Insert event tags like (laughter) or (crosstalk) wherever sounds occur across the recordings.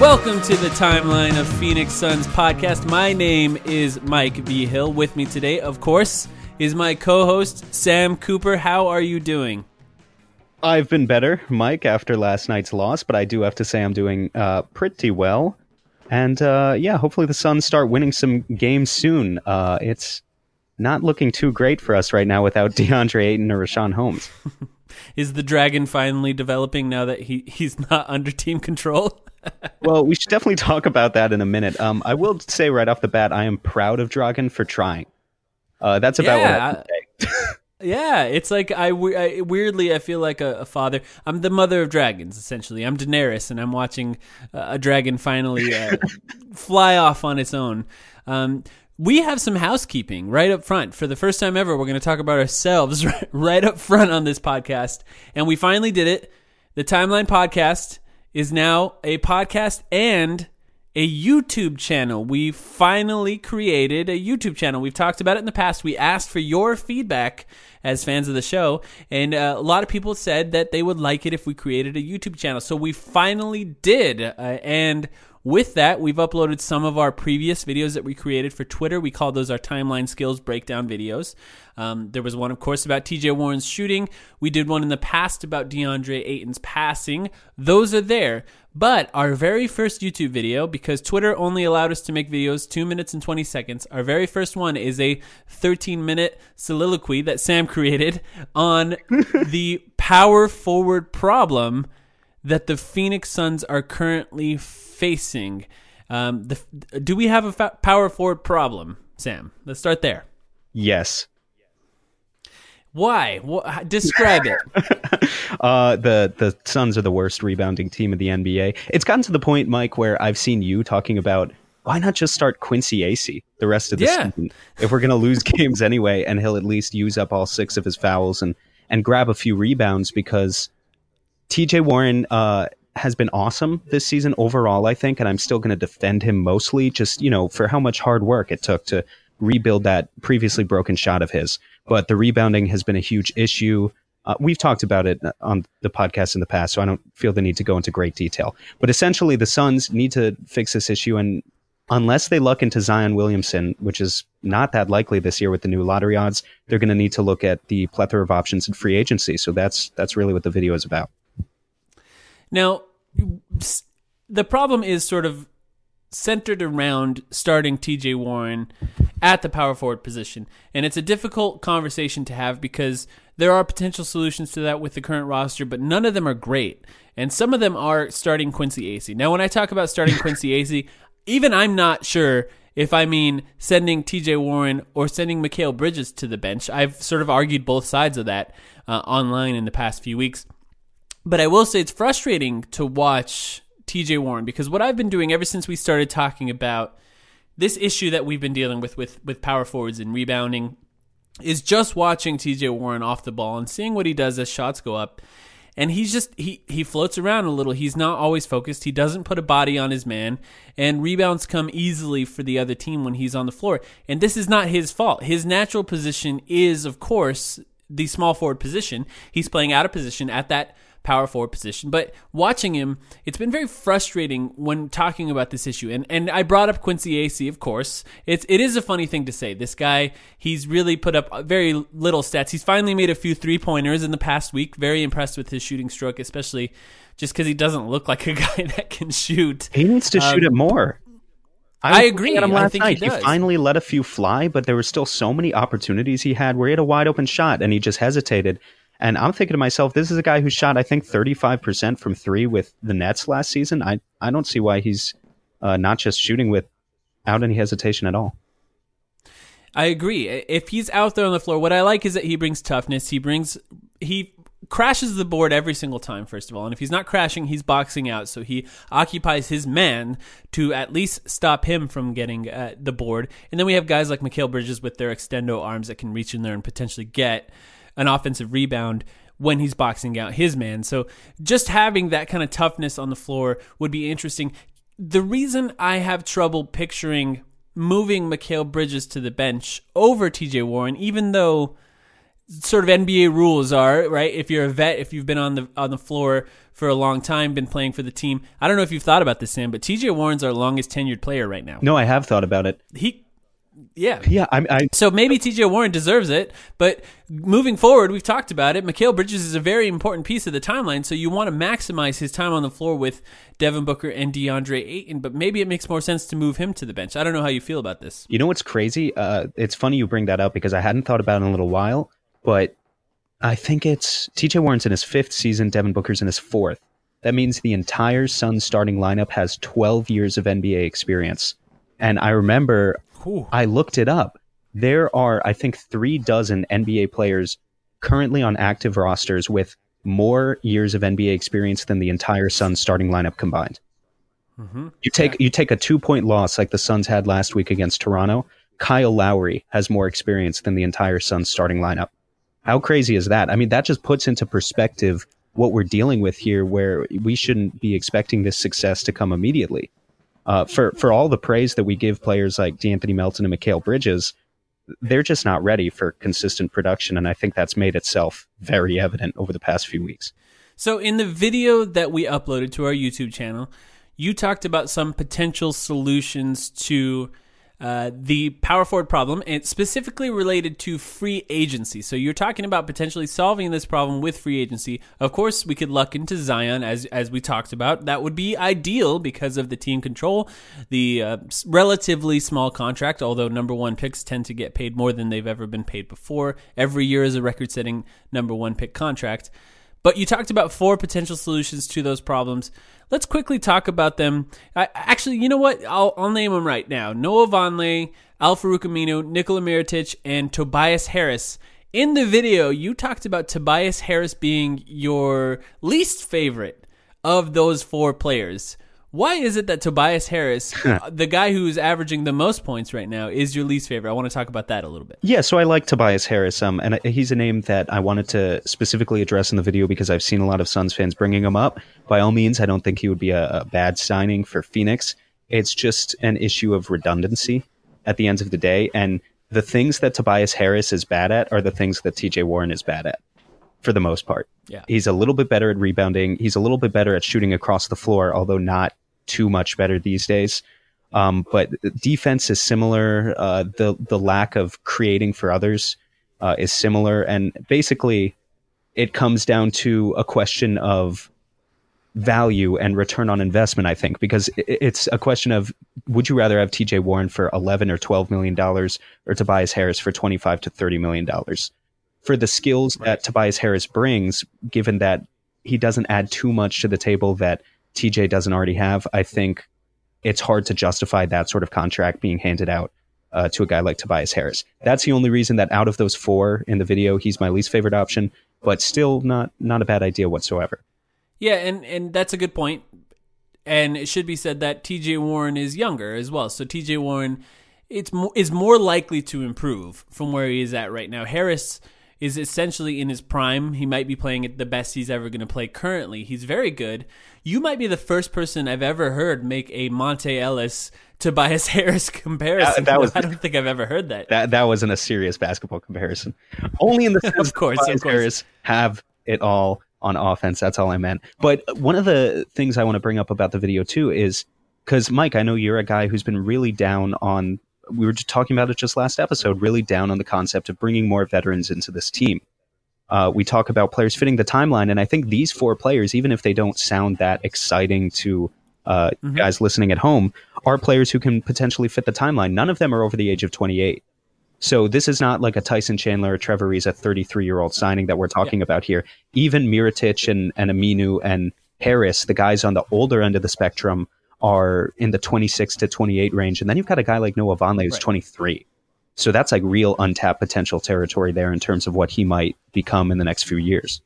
Welcome to the timeline of Phoenix Suns podcast. My name is Mike V. Hill. With me today, of course, is my co host, Sam Cooper. How are you doing? I've been better, Mike, after last night's loss, but I do have to say I'm doing uh, pretty well. And uh, yeah, hopefully the Suns start winning some games soon. Uh, it's not looking too great for us right now without (laughs) DeAndre Ayton or Richaun Holmes. (laughs) is the dragon finally developing now that he, he's not under team control? (laughs) well, we should definitely talk about that in a minute. Um, I will say right off the bat, I am proud of Dragon for trying. Uh, that's about yeah, what I say. (laughs) yeah, it's like I, I, weirdly I feel like a, a, father. I'm the mother of dragons, essentially. I'm Daenerys, and I'm watching uh, a dragon finally uh, (laughs) fly off on its own. Um, we have some housekeeping right up front. For the first time ever, we're going to talk about ourselves (laughs) right, up front on this podcast, and we finally did it. The Timeline Podcast is now a podcast and a YouTube channel. We finally created a YouTube channel. We've talked about it in the past. We asked for your feedback as fans of the show, and uh, a lot of people said that they would like it if we created a YouTube channel. So we finally did, uh, and with that, we've uploaded some of our previous videos that we created for Twitter. We call those our timeline skills breakdown videos. Um, there was one, of course, about TJ Warren's shooting. We did one in the past about DeAndre Ayton's passing. Those are there. But our very first YouTube video, because Twitter only allowed us to make videos two minutes and 20 seconds, our very first one is a 13 minute soliloquy that Sam (laughs) created on the power forward problem that the Phoenix Suns are currently facing. Um, the, do we have a fa- power forward problem, Sam? Let's start there. Yes. Why? What, describe it. (laughs) uh, the the Suns are the worst rebounding team in the NBA. It's gotten to the point, Mike, where I've seen you talking about why not just start Quincy Acy the rest of the yeah. season if we're going to lose (laughs) games anyway, and he'll at least use up all six of his fouls and and grab a few rebounds because T.J. Warren uh, has been awesome this season overall, I think, and I'm still going to defend him mostly, just you know, for how much hard work it took to rebuild that previously broken shot of his but the rebounding has been a huge issue. Uh, we've talked about it on the podcast in the past, so I don't feel the need to go into great detail. But essentially, the Suns need to fix this issue, and unless they luck into Zion Williamson, which is not that likely this year with the new lottery odds, they're going to need to look at the plethora of options in free agency. So that's that's really what the video is about. Now, the problem is sort of centered around starting TJ Warren at the power forward position. And it's a difficult conversation to have because there are potential solutions to that with the current roster, but none of them are great. And some of them are starting Quincy Acy. Now, when I talk about starting (laughs) Quincy Acy, even I'm not sure if I mean sending TJ Warren or sending Mikal Bridges to the bench. I've sort of argued both sides of that uh, online in the past few weeks. But I will say it's frustrating to watch TJ Warren because what I've been doing ever since we started talking about this issue that we've been dealing with with with power forwards and rebounding is just watching TJ Warren off the ball and seeing what he does as shots go up. And he's just he he floats around a little. He's not always focused. He doesn't put a body on his man, and rebounds come easily for the other team when he's on the floor. And this is not his fault. His natural position is, of course, the small forward position. He's playing out of position at that power forward position. But watching him, it's been very frustrating when talking about this issue. And and I brought up Quincy Acy, of course. It's it is a funny thing to say. This guy, he's really put up very little stats. He's finally made a few three pointers in the past week. Very impressed with his shooting stroke, especially just because he doesn't look like a (laughs) guy that can shoot. He needs to um, shoot it more. I, I agree. At him last night. He, he, finally let a few fly, but there were still so many opportunities he had where he had a wide open shot and he just hesitated. And I'm thinking to myself, this is a guy who shot, I think, 35% from three with the Nets last season. I, I don't see why he's uh, not just shooting with without any hesitation at all. I agree. If he's out there on the floor, what I like is that he brings toughness. He brings, he crashes the board every single time, first of all. And if he's not crashing, he's boxing out. So he occupies his man to at least stop him from getting uh, the board. And then we have guys like Mikal Bridges with their extendo arms that can reach in there and potentially get an offensive rebound when he's boxing out his man. So just having that kind of toughness on the floor would be interesting. The reason I have trouble picturing moving Mikal Bridges to the bench over TJ Warren, even though sort of NBA rules are right. If you're a vet, if you've been on the on the floor for a long time, been playing for the team, I don't know if you've thought about this, Sam, but TJ Warren's our longest tenured player right now. No, I have thought about it. He yeah. Yeah. I, I, so maybe TJ Warren deserves it, but moving forward, we've talked about it. Mikal Bridges is a very important piece of the timeline, so you want to maximize his time on the floor with Devin Booker and DeAndre Ayton, but maybe it makes more sense to move him to the bench. I don't know how you feel about this. You know what's crazy? Uh, it's funny you bring that up because I hadn't thought about it in a little while, but I think it's TJ Warren's in his fifth season, Devin Booker's in his fourth. That means the entire Suns starting lineup has 12 years of NBA experience. And I remember Ooh. I looked it up. There are, I think, three dozen NBA players currently on active rosters with more years of NBA experience than the entire Suns starting lineup combined. Mm-hmm. You take yeah. you take a two point loss like the Suns had last week against Toronto. Kyle Lowry has more experience than the entire Suns starting lineup. How crazy is that? I mean, that just puts into perspective what we're dealing with here, where we shouldn't be expecting this success to come immediately uh, for for all the praise that we give players like De'Anthony Melton and Mikal Bridges, they're just not ready for consistent production, and I think that's made itself very evident over the past few weeks. So, in the video that we uploaded to our YouTube channel, you talked about some potential solutions to uh, the power forward problem, and specifically related to free agency. So you're talking about potentially solving this problem with free agency. Of course, we could luck into Zion, as as we talked about. That would be ideal because of the team control, the uh, relatively small contract. Although number one picks tend to get paid more than they've ever been paid before. Every year is a record-setting number one pick contract. But you talked about four potential solutions to those problems. Let's quickly talk about them. I, actually, you know what? I'll, I'll name them right now. Noah Vonleh, Al-Farouq Aminu, Nikola Mirotic, and Tobias Harris. In the video, you talked about Tobias Harris being your least favorite of those four players. Why is it that Tobias Harris, (laughs) the guy who's averaging the most points right now, is your least favorite? I want to talk about that a little bit. Yeah, so I like Tobias Harris, um, and he's a name that I wanted to specifically address in the video because I've seen a lot of Suns fans bringing him up. By all means, I don't think he would be a, a bad signing for Phoenix. It's just an issue of redundancy at the end of the day, and the things that Tobias Harris is bad at are the things that T.J. Warren is bad at for the most part. Yeah. He's a little bit better at rebounding. He's a little bit better at shooting across the floor, although not too much better these days. Um, but defense is similar. Uh, the the lack of creating for others uh, is similar, and basically, it comes down to a question of value and return on investment, I think, because it's a question of would you rather have TJ Warren for 11 or 12 million dollars or Tobias Harris for 25 to 30 million dollars? For the skills right. that Tobias Harris brings, given that he doesn't add too much to the table that TJ doesn't already have, I think it's hard to justify that sort of contract being handed out uh, to a guy like Tobias Harris. That's the only reason that out of those four in the video, he's my least favorite option, but still not not a bad idea whatsoever. Yeah, and and that's a good point. And it should be said that T.J. Warren is younger as well. So T.J. Warren, it's mo- is more likely to improve from where he is at right now. Harris is essentially in his prime. He might be playing at the best he's ever going to play currently. He's very good. You might be the first person I've ever heard make a Monta Ellis Tobias (laughs) Harris comparison. That, that was, I don't think I've ever heard that. That that wasn't a serious basketball comparison. Only in the (laughs) sense of course, Tobias of course. Harris have it all on offense. That's all I meant. But one of the things I want to bring up about the video too is because Mike, I know you're a guy who's been really down on. We were just talking about it just last episode. Really down on the concept of bringing more veterans into this team. Uh, we talk about players fitting the timeline, and I think these four players, even if they don't sound that exciting to uh, mm-hmm. guys listening at home, are players who can potentially fit the timeline. None of them are over the age of 28. So this is not like a Tyson Chandler or Trevor Ariza 33 year old signing that we're talking yeah. about here. Even Mirotic and, and Aminu and Harris, the guys on the older end of the spectrum, are in the 26 to 28 range. And then you've got a guy like Noah Vonleh who's right. 23. So that's like real untapped potential territory there in terms of what he might become in the next few years.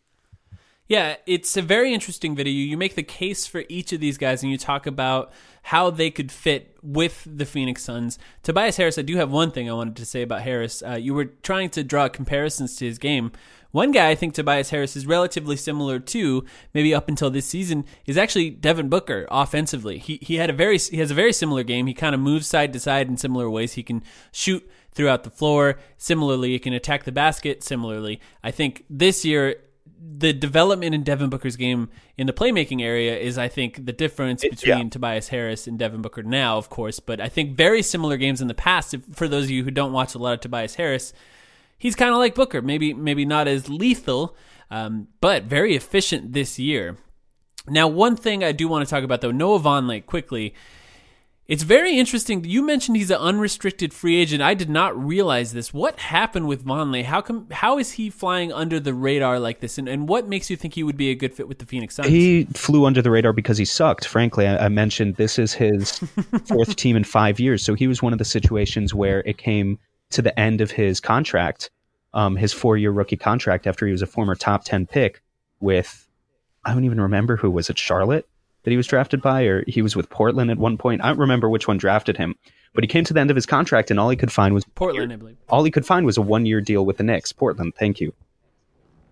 Yeah, it's a very interesting video. You make the case for each of these guys and you talk about how they could fit with the Phoenix Suns. Tobias Harris, I do have one thing I wanted to say about Harris. Uh, you were trying to draw comparisons to his game. One guy I think Tobias Harris is relatively similar to, maybe up until this season, is actually Devin Booker offensively. He he had a very he has a very similar game. He kind of moves side to side in similar ways. He can shoot throughout the floor. Similarly, he can attack the basket. Similarly, I think this year the development in Devin Booker's game in the playmaking area is, I think, the difference between yeah. Tobias Harris and Devin Booker now, of course. But I think very similar games in the past. If, for those of you who don't watch a lot of Tobias Harris, he's kind of like Booker. Maybe maybe not as lethal, um, but very efficient this year. Now, one thing I do want to talk about though, Noah Vonleh quickly it's very interesting. You mentioned he's an unrestricted free agent. I did not realize this. What happened with Vonleh? How come? How is he flying under the radar like this? And, and what makes you think he would be a good fit with the Phoenix Suns? He flew under the radar because he sucked. Frankly, I, I mentioned this is his (laughs) fourth team in five years. So he was one of the situations where it came to the end of his contract, um, his four-year rookie contract after he was a former top ten pick with I don't even remember who was it. Charlotte that he was drafted by, or he was with Portland at one point. I don't remember which one drafted him, but he came to the end of his contract, and all he could find was Portland, I believe. All he could find was a one-year deal with the Knicks. Portland, thank you.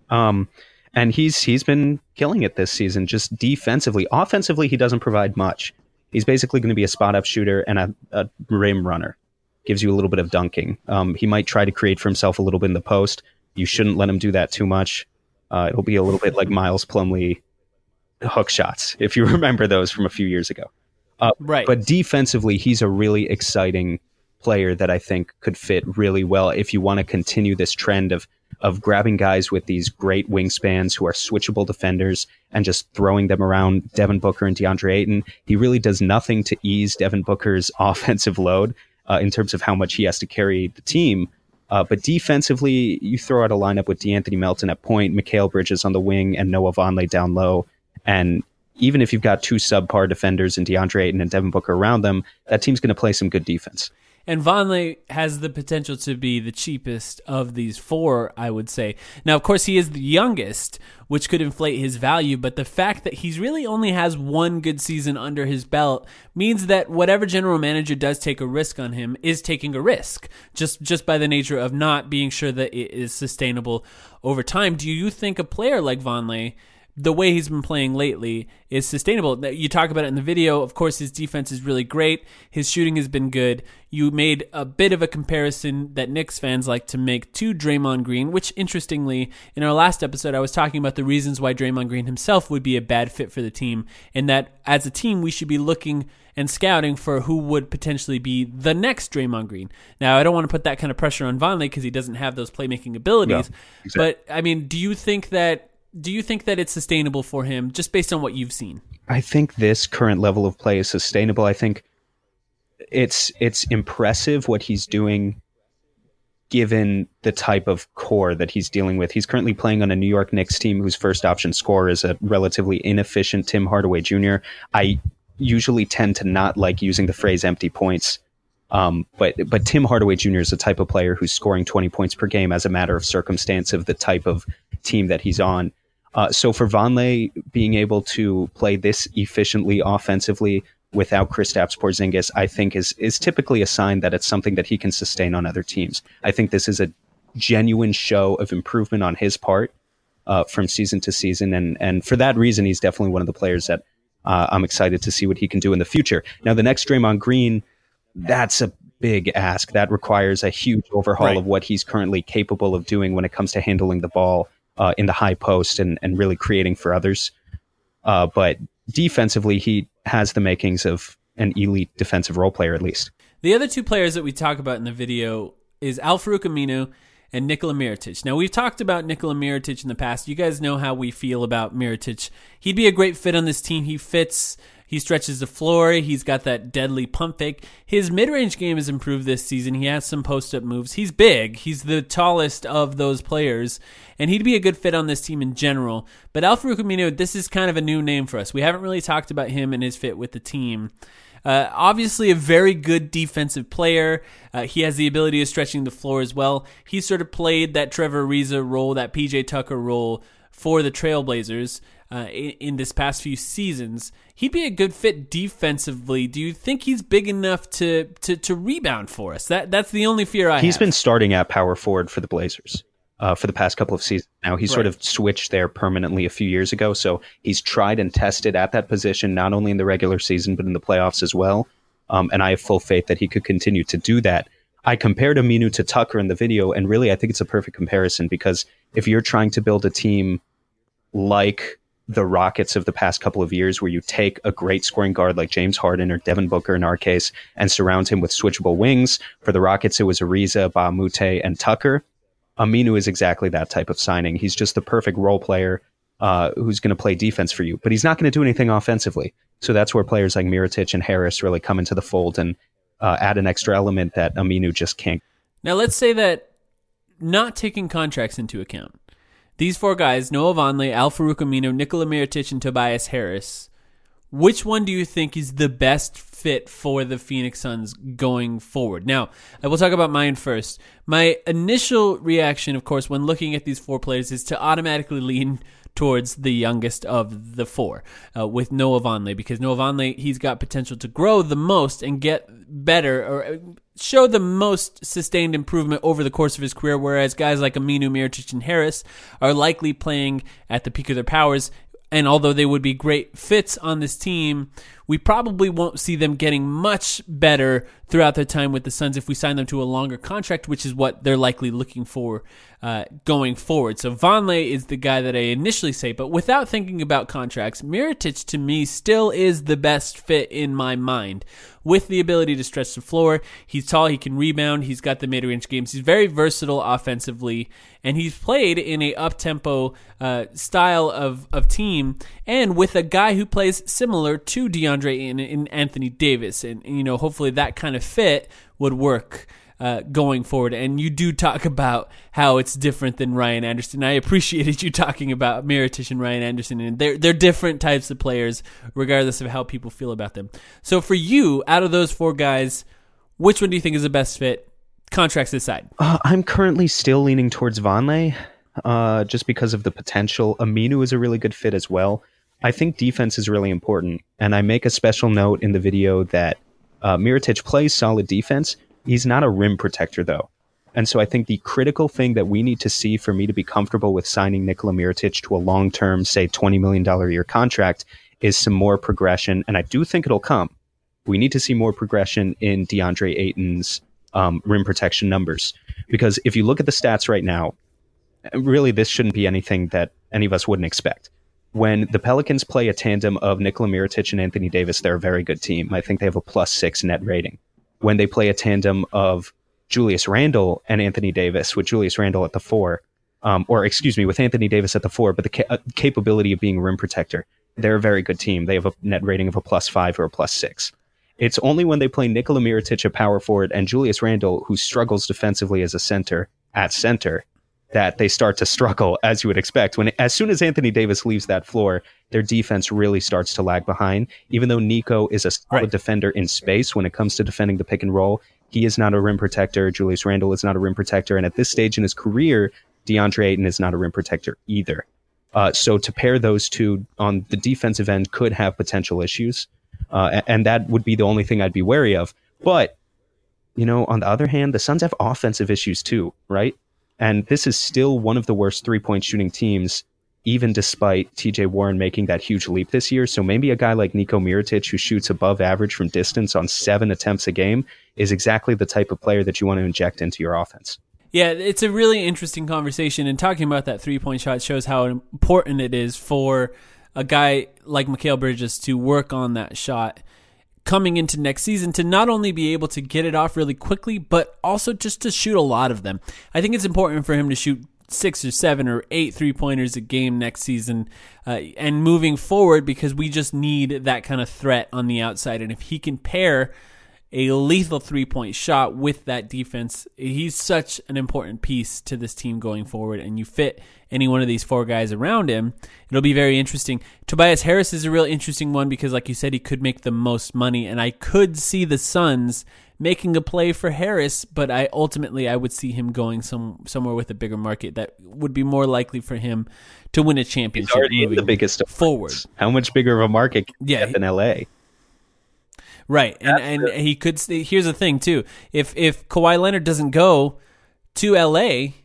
Um, and he's he's been killing it this season, just defensively. Offensively, he doesn't provide much. He's basically going to be a spot-up shooter and a, a rim runner. Gives you a little bit of dunking. Um, he might try to create for himself a little bit in the post. You shouldn't let him do that too much. Uh, it'll be a little bit like Miles Plumlee hook shots, if you (laughs) remember those from a few years ago. Uh, right. But defensively, he's a really exciting player that I think could fit really well if you want to continue this trend of of grabbing guys with these great wingspans who are switchable defenders and just throwing them around Devin Booker and DeAndre Ayton. He really does nothing to ease Devin Booker's (laughs) offensive load uh, in terms of how much he has to carry the team. Uh, but defensively, you throw out a lineup with De'Anthony Melton at point, Mikal Bridges on the wing, and Noah Vonleh down low. And even if you've got two subpar defenders and DeAndre Ayton and Devin Booker around them, that team's going to play some good defense. And Vonleh has the potential to be the cheapest of these four, I would say. Now, of course, he is the youngest, which could inflate his value, but the fact that he's really only has one good season under his belt means that whatever general manager does take a risk on him is taking a risk, just just by the nature of not being sure that it is sustainable over time. Do you think a player like Vonleh the way he's been playing lately is sustainable. You talk about it in the video. Of course, his defense is really great. His shooting has been good. You made a bit of a comparison that Knicks fans like to make to Draymond Green, which interestingly, in our last episode, I was talking about the reasons why Draymond Green himself would be a bad fit for the team, and that as a team, we should be looking and scouting for who would potentially be the next Draymond Green. Now, I don't want to put that kind of pressure on Vonleh because he doesn't have those playmaking abilities. exactly. But I mean, do you think that do you think that it's sustainable for him just based on what you've seen? I think this current level of play is sustainable. I think it's it's impressive what he's doing given the type of core that he's dealing with. He's currently playing on a New York Knicks team whose first option scorer is a relatively inefficient Tim Hardaway Jr. I usually tend to not like using the phrase empty points. Um, but but Tim Hardaway Jr. is the type of player who's scoring 20 points per game as a matter of circumstance of the type of team that he's on. Uh, so for Vonleh being able to play this efficiently offensively without Kristaps Porzingis, I think is is typically a sign that it's something that he can sustain on other teams. I think this is a genuine show of improvement on his part uh, from season to season, and and for that reason, he's definitely one of the players that uh, I'm excited to see what he can do in the future. Now, the next Draymond Green, that's a big ask. That requires a huge overhaul right. of what he's currently capable of doing when it comes to handling the ball uh, in the high post and, and really creating for others. Uh, but defensively, he has the makings of an elite defensive role player, at least. The other two players that we talk about in the video is Al-Farouq Aminu and Nikola Mirotic. Now, we've talked about Nikola Mirotic in the past. You guys know how we feel about Mirotic. He'd be a great fit on this team. He fits he stretches the floor. He's got that deadly pump fake. His mid range game has improved this season. He has some post up moves. He's big. He's the tallest of those players, and he'd be a good fit on this team in general. But Al-Farouq Aminu, this is kind of a new name for us. We haven't really talked about him and his fit with the team. Uh, obviously, a very good defensive player. Uh, he has the ability of stretching the floor as well. He sort of played that Trevor Ariza role, that PJ Tucker role for the Trailblazers uh, in, in, this past few seasons. He'd be a good fit defensively. Do you think he's big enough to to, to rebound for us? That that's the only fear I. He's have. been starting at power forward for the Blazers. Uh, for the past couple of seasons now. He right. sort of switched there permanently a few years ago. So he's tried and tested at that position, not only in the regular season, but in the playoffs as well. Um, and I have full faith that he could continue to do that. I compared Aminu to Tucker in the video, and really I think it's a perfect comparison because if you're trying to build a team like the Rockets of the past couple of years, where you take a great scoring guard like James Harden or Devin Booker in our case and surround him with switchable wings. For the Rockets, it was Ariza, a and Tucker. Aminu is exactly that type of signing. He's just the perfect role player uh, who's going to play defense for you, but he's not going to do anything offensively. So that's where players like Mirotic and Harris really come into the fold and uh, add an extra element that Aminu just can't. Now, let's say that not taking contracts into account, these four guys, Noah Vonleh, Al-Farouq Aminu, Nikola Mirotic, and Tobias Harris, which one do you think is the best fit for the Phoenix Suns going forward? Now, I will talk about mine first. My initial reaction, of course, when looking at these four players is to automatically lean towards the youngest of the four uh, with Noah Vonleh because Noah Vonleh, he's got potential to grow the most and get better or uh, show the most sustained improvement over the course of his career, whereas guys like Aminu, Mirotic, and Harris are likely playing at the peak of their powers. And although they would be great fits on this team, we probably won't see them getting much better throughout their time with the Suns if we sign them to a longer contract, which is what they're likely looking for uh, going forward. So Vonleh is the guy that I initially say, but without thinking about contracts, Mirotic to me still is the best fit in my mind with the ability to stretch the floor. He's tall, he can rebound, he's got the mid range games. He's very versatile offensively, and he's played in a up tempo uh, style of, of team and with a guy who plays similar to DeAndre and, and Anthony Davis. And, you know, hopefully that kind of fit would work uh, going forward. And you do talk about how it's different than Ryan Anderson. I appreciated you talking about Mirotic and Ryan Anderson, and they're they're different types of players, regardless of how people feel about them. So for you, out of those four guys, which one do you think is the best fit? Contracts aside, uh, I'm currently still leaning towards Vonleh, uh, just because of the potential. Aminu is a really good fit as well. I think defense is really important, and I make a special note in the video that uh, Mirotic plays solid defense, He's not a rim protector though. And so I think the critical thing that we need to see for me to be comfortable with signing Nikola Mirotic to a long term, say $20 million a year contract is some more progression. And I do think it'll come. We need to see more progression in DeAndre Ayton's um, rim protection numbers. Because if you look at the stats right now, really this shouldn't be anything that any of us wouldn't expect. When the Pelicans play a tandem of Nikola Mirotic and Anthony Davis, they're a very good team. I think they have a plus six net rating when they play a tandem of Julius Randle and Anthony Davis, with Julius Randle at the four, um, or excuse me, with Anthony Davis at the four, but the ca- uh, capability of being rim protector. they're a very good team. They have a net rating of a plus five or a plus six. It's only when they play Nikola Mirotic, a power forward, and Julius Randle, who struggles defensively as a center at center, that they start to struggle, as you would expect. When as soon as Anthony Davis leaves that floor, their defense really starts to lag behind. Even though Nico is a solid right. defender in space when it comes to defending the pick and roll, he is not a rim protector. Julius Randle is not a rim protector, and at this stage in his career, DeAndre Ayton is not a rim protector either. Uh, so to pair those two on the defensive end could have potential issues, uh, and that would be the only thing I'd be wary of. But you know, on the other hand, the Suns have offensive issues too, right? And this is still one of the worst three point shooting teams, even despite TJ Warren making that huge leap this year. So maybe a guy like Nico Mirotic, who shoots above average from distance on seven attempts a game, is exactly the type of player that you want to inject into your offense. Yeah, it's a really interesting conversation. And talking about that three point shot shows how important it is for a guy like Mikal Bridges to work on that shot coming into next season to not only be able to get it off really quickly, but also just to shoot a lot of them. I think it's important for him to shoot six or seven or eight three pointers a game next season uh, and moving forward because we just need that kind of threat on the outside. And if he can pair a lethal three point shot with that defense. He's such an important piece to this team going forward, and you fit any one of these four guys around him, it'll be very interesting. Tobias Harris is a real interesting one because, like you said, he could make the most money, and I could see the Suns making a play for Harris, but I ultimately I would see him going some somewhere with a bigger market that would be more likely for him to win a championship. He's already the biggest forward. How much bigger of a market yeah, than LA? Right, and and he could. Here's the thing too: if if Kawhi Leonard doesn't go to L.A.,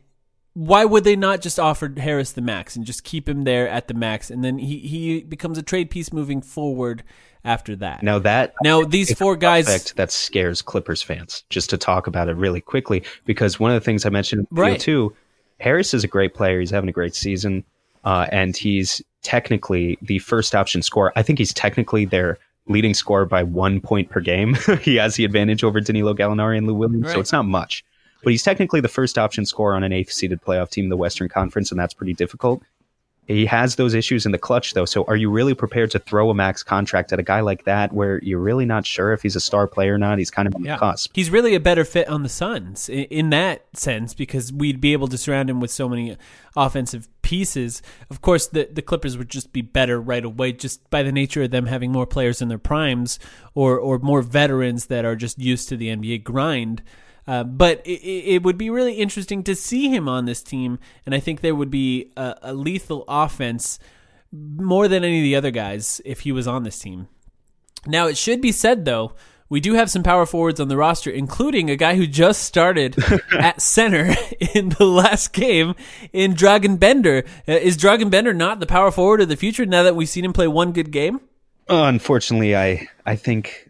why would they not just offer Harris the max and just keep him there at the max, and then he he becomes a trade piece moving forward after that. Now that now these four guys that scares Clippers fans. Just to talk about it really quickly, because one of the things I mentioned right. too, Harris is a great player. He's having a great season, uh, and he's technically the first option scorer. I think he's technically their leading scorer by one point per game. (laughs) he has the advantage over Danilo Gallinari and Lou Williams, right. so it's not much. But he's technically the first option scorer on an eighth seeded playoff team in the Western Conference, and that's pretty difficult. He has those issues in the clutch, though. So, are you really prepared to throw a max contract at a guy like that, where you're really not sure if he's a star player or not? He's kind of on yeah. the cusp. He's really a better fit on the Suns in, in that sense because we'd be able to surround him with so many offensive pieces. Of course, the the Clippers would just be better right away, just by the nature of them having more players in their primes or or more veterans that are just used to the NBA grind. Uh, but it, it, would be really interesting to see him on this team, and I think there would be a, a lethal offense more than any of the other guys if he was on this team. Now, it should be said though we do have some power forwards on the roster, including a guy who just started (laughs) at center in the last game in Dragon Bender. Uh, is Dragon Bender not the power forward of the future now that we've seen him play one good game? Uh, unfortunately, I I think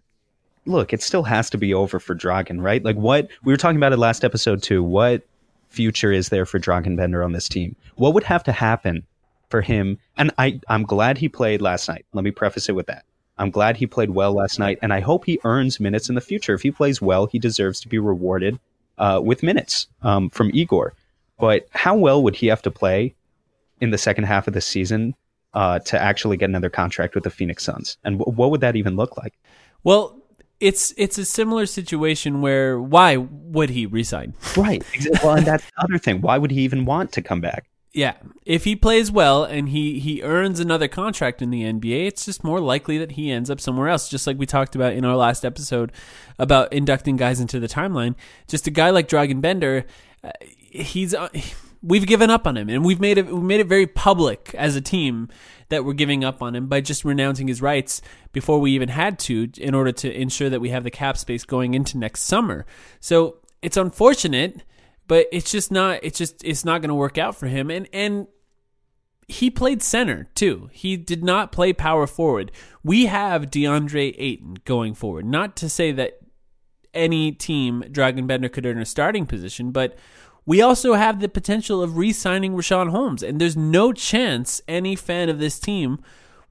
look, it still has to be over for Dragon, right? Like what we were talking about it last episode too. What future is there for Dragan Bender on this team? What would have to happen for him? And I I'm glad he played last night. Let me preface it with that. I'm glad he played well last night, and I hope he earns minutes in the future. If he plays well, he deserves to be rewarded uh, with minutes um, from Igor. But how well would he have to play in the second half of the season uh, to actually get another contract with the Phoenix Suns? And w- what would that even look like? Well, it's it's a similar situation where why would he resign? Right. (laughs) Well, and that's the other thing. Why would he even want to come back? Yeah, if he plays well and he he earns another contract in the NBA, it's just more likely that he ends up somewhere else. Just like we talked about in our last episode about inducting guys into the timeline. Just a guy like Dragon Bender, uh, he's uh, we've given up on him, and we've made it we made it very public as a team that we're giving up on him by just renouncing his rights before we even had to, in order to ensure that we have the cap space going into next summer. So it's unfortunate but it's just not it's just it's not going to work out for him and and he played center too. He did not play power forward. We have DeAndre Ayton going forward. Not to say that any team Dragan Bender could earn a starting position, but we also have the potential of re-signing Richaun Holmes, and there's no chance any fan of this team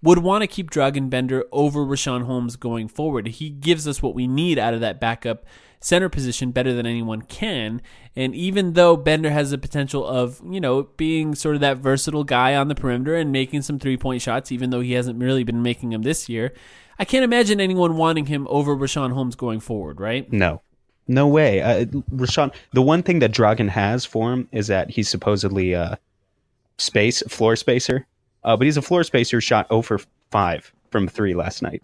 would want to keep Dragon Bender over Richaun Holmes going forward. He gives us what we need out of that backup center position better than anyone can. And even though Bender has the potential of, you know, being sort of that versatile guy on the perimeter and making some three point shots, even though he hasn't really been making them this year, I can't imagine anyone wanting him over Richaun Holmes going forward, right? No. No way. Uh, Richaun, the one thing that Dragon has for him is that he's supposedly a space, floor spacer. Uh, but he's a floor spacer shot over 5 from three last night.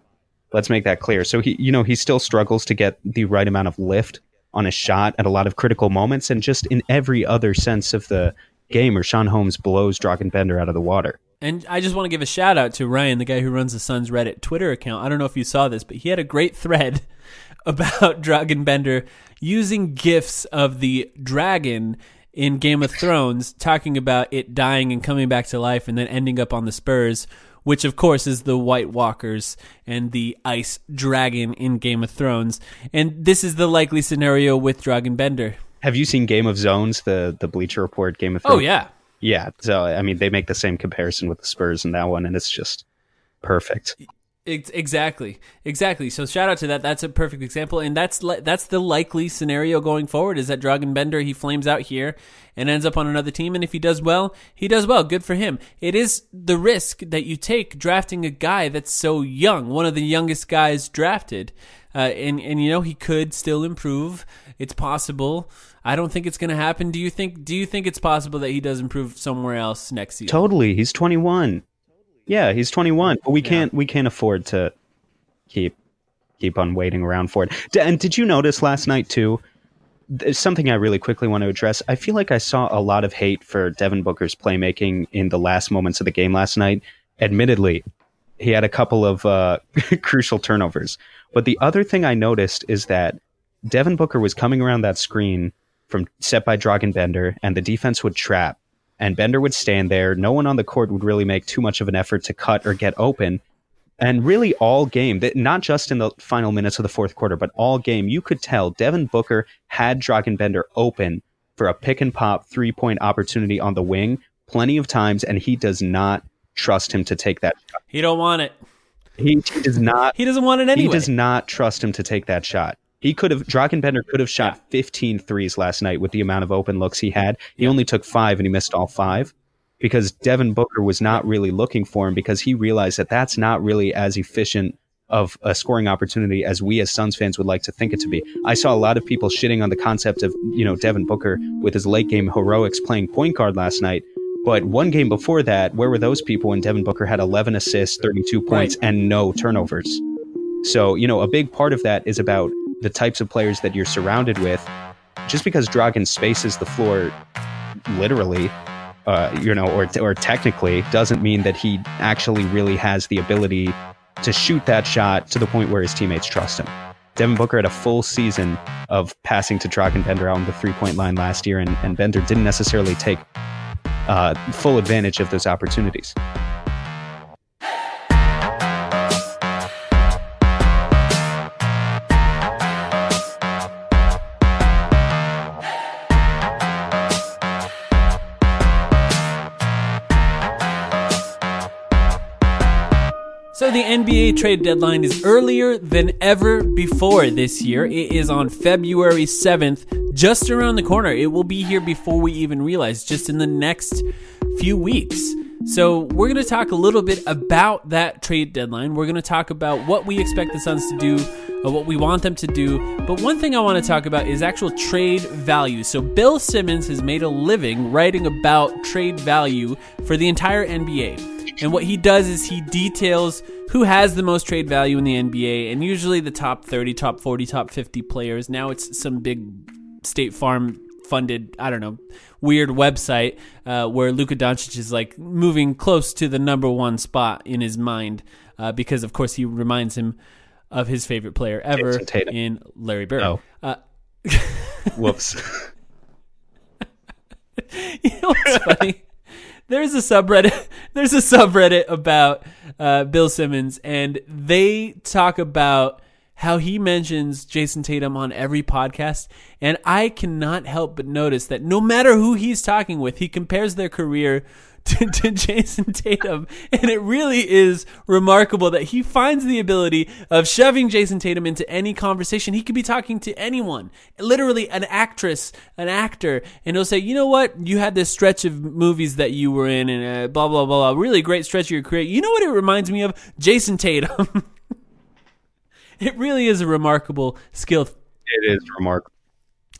Let's make that clear. So he, you know, he still struggles to get the right amount of lift on a shot at a lot of critical moments, and just in every other sense of the game, Richaun Holmes blows Dragon Bender out of the water. And I just want to give a shout out to Ryan, the guy who runs the Suns Reddit Twitter account. I don't know if you saw this, but he had a great thread about (laughs) Dragan Bender using gifs of the dragon in Game of Thrones, talking about it dying and coming back to life and then ending up on the Spurs which of course is the White Walkers and the Ice Dragon in Game of Thrones. And this is the likely scenario with Dragan Bender. Have you seen Game of Zones, the the Bleacher Report Game of oh, Thrones? Oh yeah. Yeah. So I mean they make the same comparison with the Spurs in that one and it's just perfect. Exactly, exactly. So shout out to that. That's a perfect example, and that's li- that's the likely scenario going forward. Is that Dragon Bender he flames out here and ends up on another team, and if he does well, he does well. Good for him. It is the risk that you take drafting a guy that's so young, one of the youngest guys drafted, uh, and and you know he could still improve. It's possible. I don't think it's going to happen. Do you think? Do you think it's possible that he does improve somewhere else next season? Totally. He's twenty one. Yeah, he's 21, but we yeah. can't we can't afford to keep keep on waiting around for it. And did you notice last night too? There's something I really quickly want to address. I feel like I saw a lot of hate for Devin Booker's playmaking in the last moments of the game last night. Admittedly, he had a couple of uh, (laughs) crucial turnovers. But the other thing I noticed is that Devin Booker was coming around that screen from set by Dragan Bender, and the defense would trap and Bender would stand there. No one on the court would really make too much of an effort to cut or get open. And really, all game, not just in the final minutes of the fourth quarter, but all game, you could tell Devin Booker had Dragon Bender open for a pick and pop three point opportunity on the wing plenty of times, and he does not trust him to take that shot. He don't want it. He, he does not. he doesn't want it anyway. He does not trust him to take that shot. He could have Dragan Bender could have shot 15 threes last night with the amount of open looks he had. He only took five and he missed all five because Devin Booker was not really looking for him because he realized that that's not really as efficient of a scoring opportunity as we as Suns fans would like to think it to be. I saw a lot of people shitting on the concept of, you know, Devin Booker with his late game heroics playing point guard last night. But one game before that, where were those people when Devin Booker had 11 assists, 32 points, right. and no turnovers? So, you know, a big part of that is about the types of players that you're surrounded with. Just because Dragan spaces the floor literally, uh, you know, or, or technically, doesn't mean that he actually really has the ability to shoot that shot to the point where his teammates trust him. Devin Booker had a full season of passing to Dragan Bender on the three point line last year, and, and Bender didn't necessarily take uh, full advantage of those opportunities. NBA trade deadline is earlier than ever before this year. It is on February 7th, just around the corner. It will be here before we even realize, just in the next few weeks. So we're going to talk a little bit about that trade deadline. We're going to talk about what we expect the Suns to do, what we want them to do. But one thing I want to talk about is actual trade value. So Bill Simmons has made a living writing about trade value for the entire NBA. And what he does is he details who has the most trade value in the NBA, and usually the top 30, top 40, top 50 players. Now it's some big State Farm funded, I don't know, weird website uh, where Luka Doncic is like moving close to the number one spot in his mind uh, because, of course, he reminds him of his favorite player ever in Larry Bird. Oh. Uh, Whoops. (laughs) you know what's funny? (laughs) there's a subreddit (laughs) there's a subreddit about uh, Bill Simmons and they talk about how he mentions Jayson Tatum on every podcast and I cannot help but notice that no matter who he's talking with he compares their career (laughs) to, to Jayson Tatum. And it really is remarkable that he finds the ability of shoving Jayson Tatum into any conversation. He could be talking to anyone, literally an actress, an actor, and he'll say, you know what? You had this stretch of movies that you were in and uh, blah, blah, blah, blah. Really great stretch of your career. You know what it reminds me of? Jayson Tatum. (laughs) it really is a remarkable skill. It is remarkable.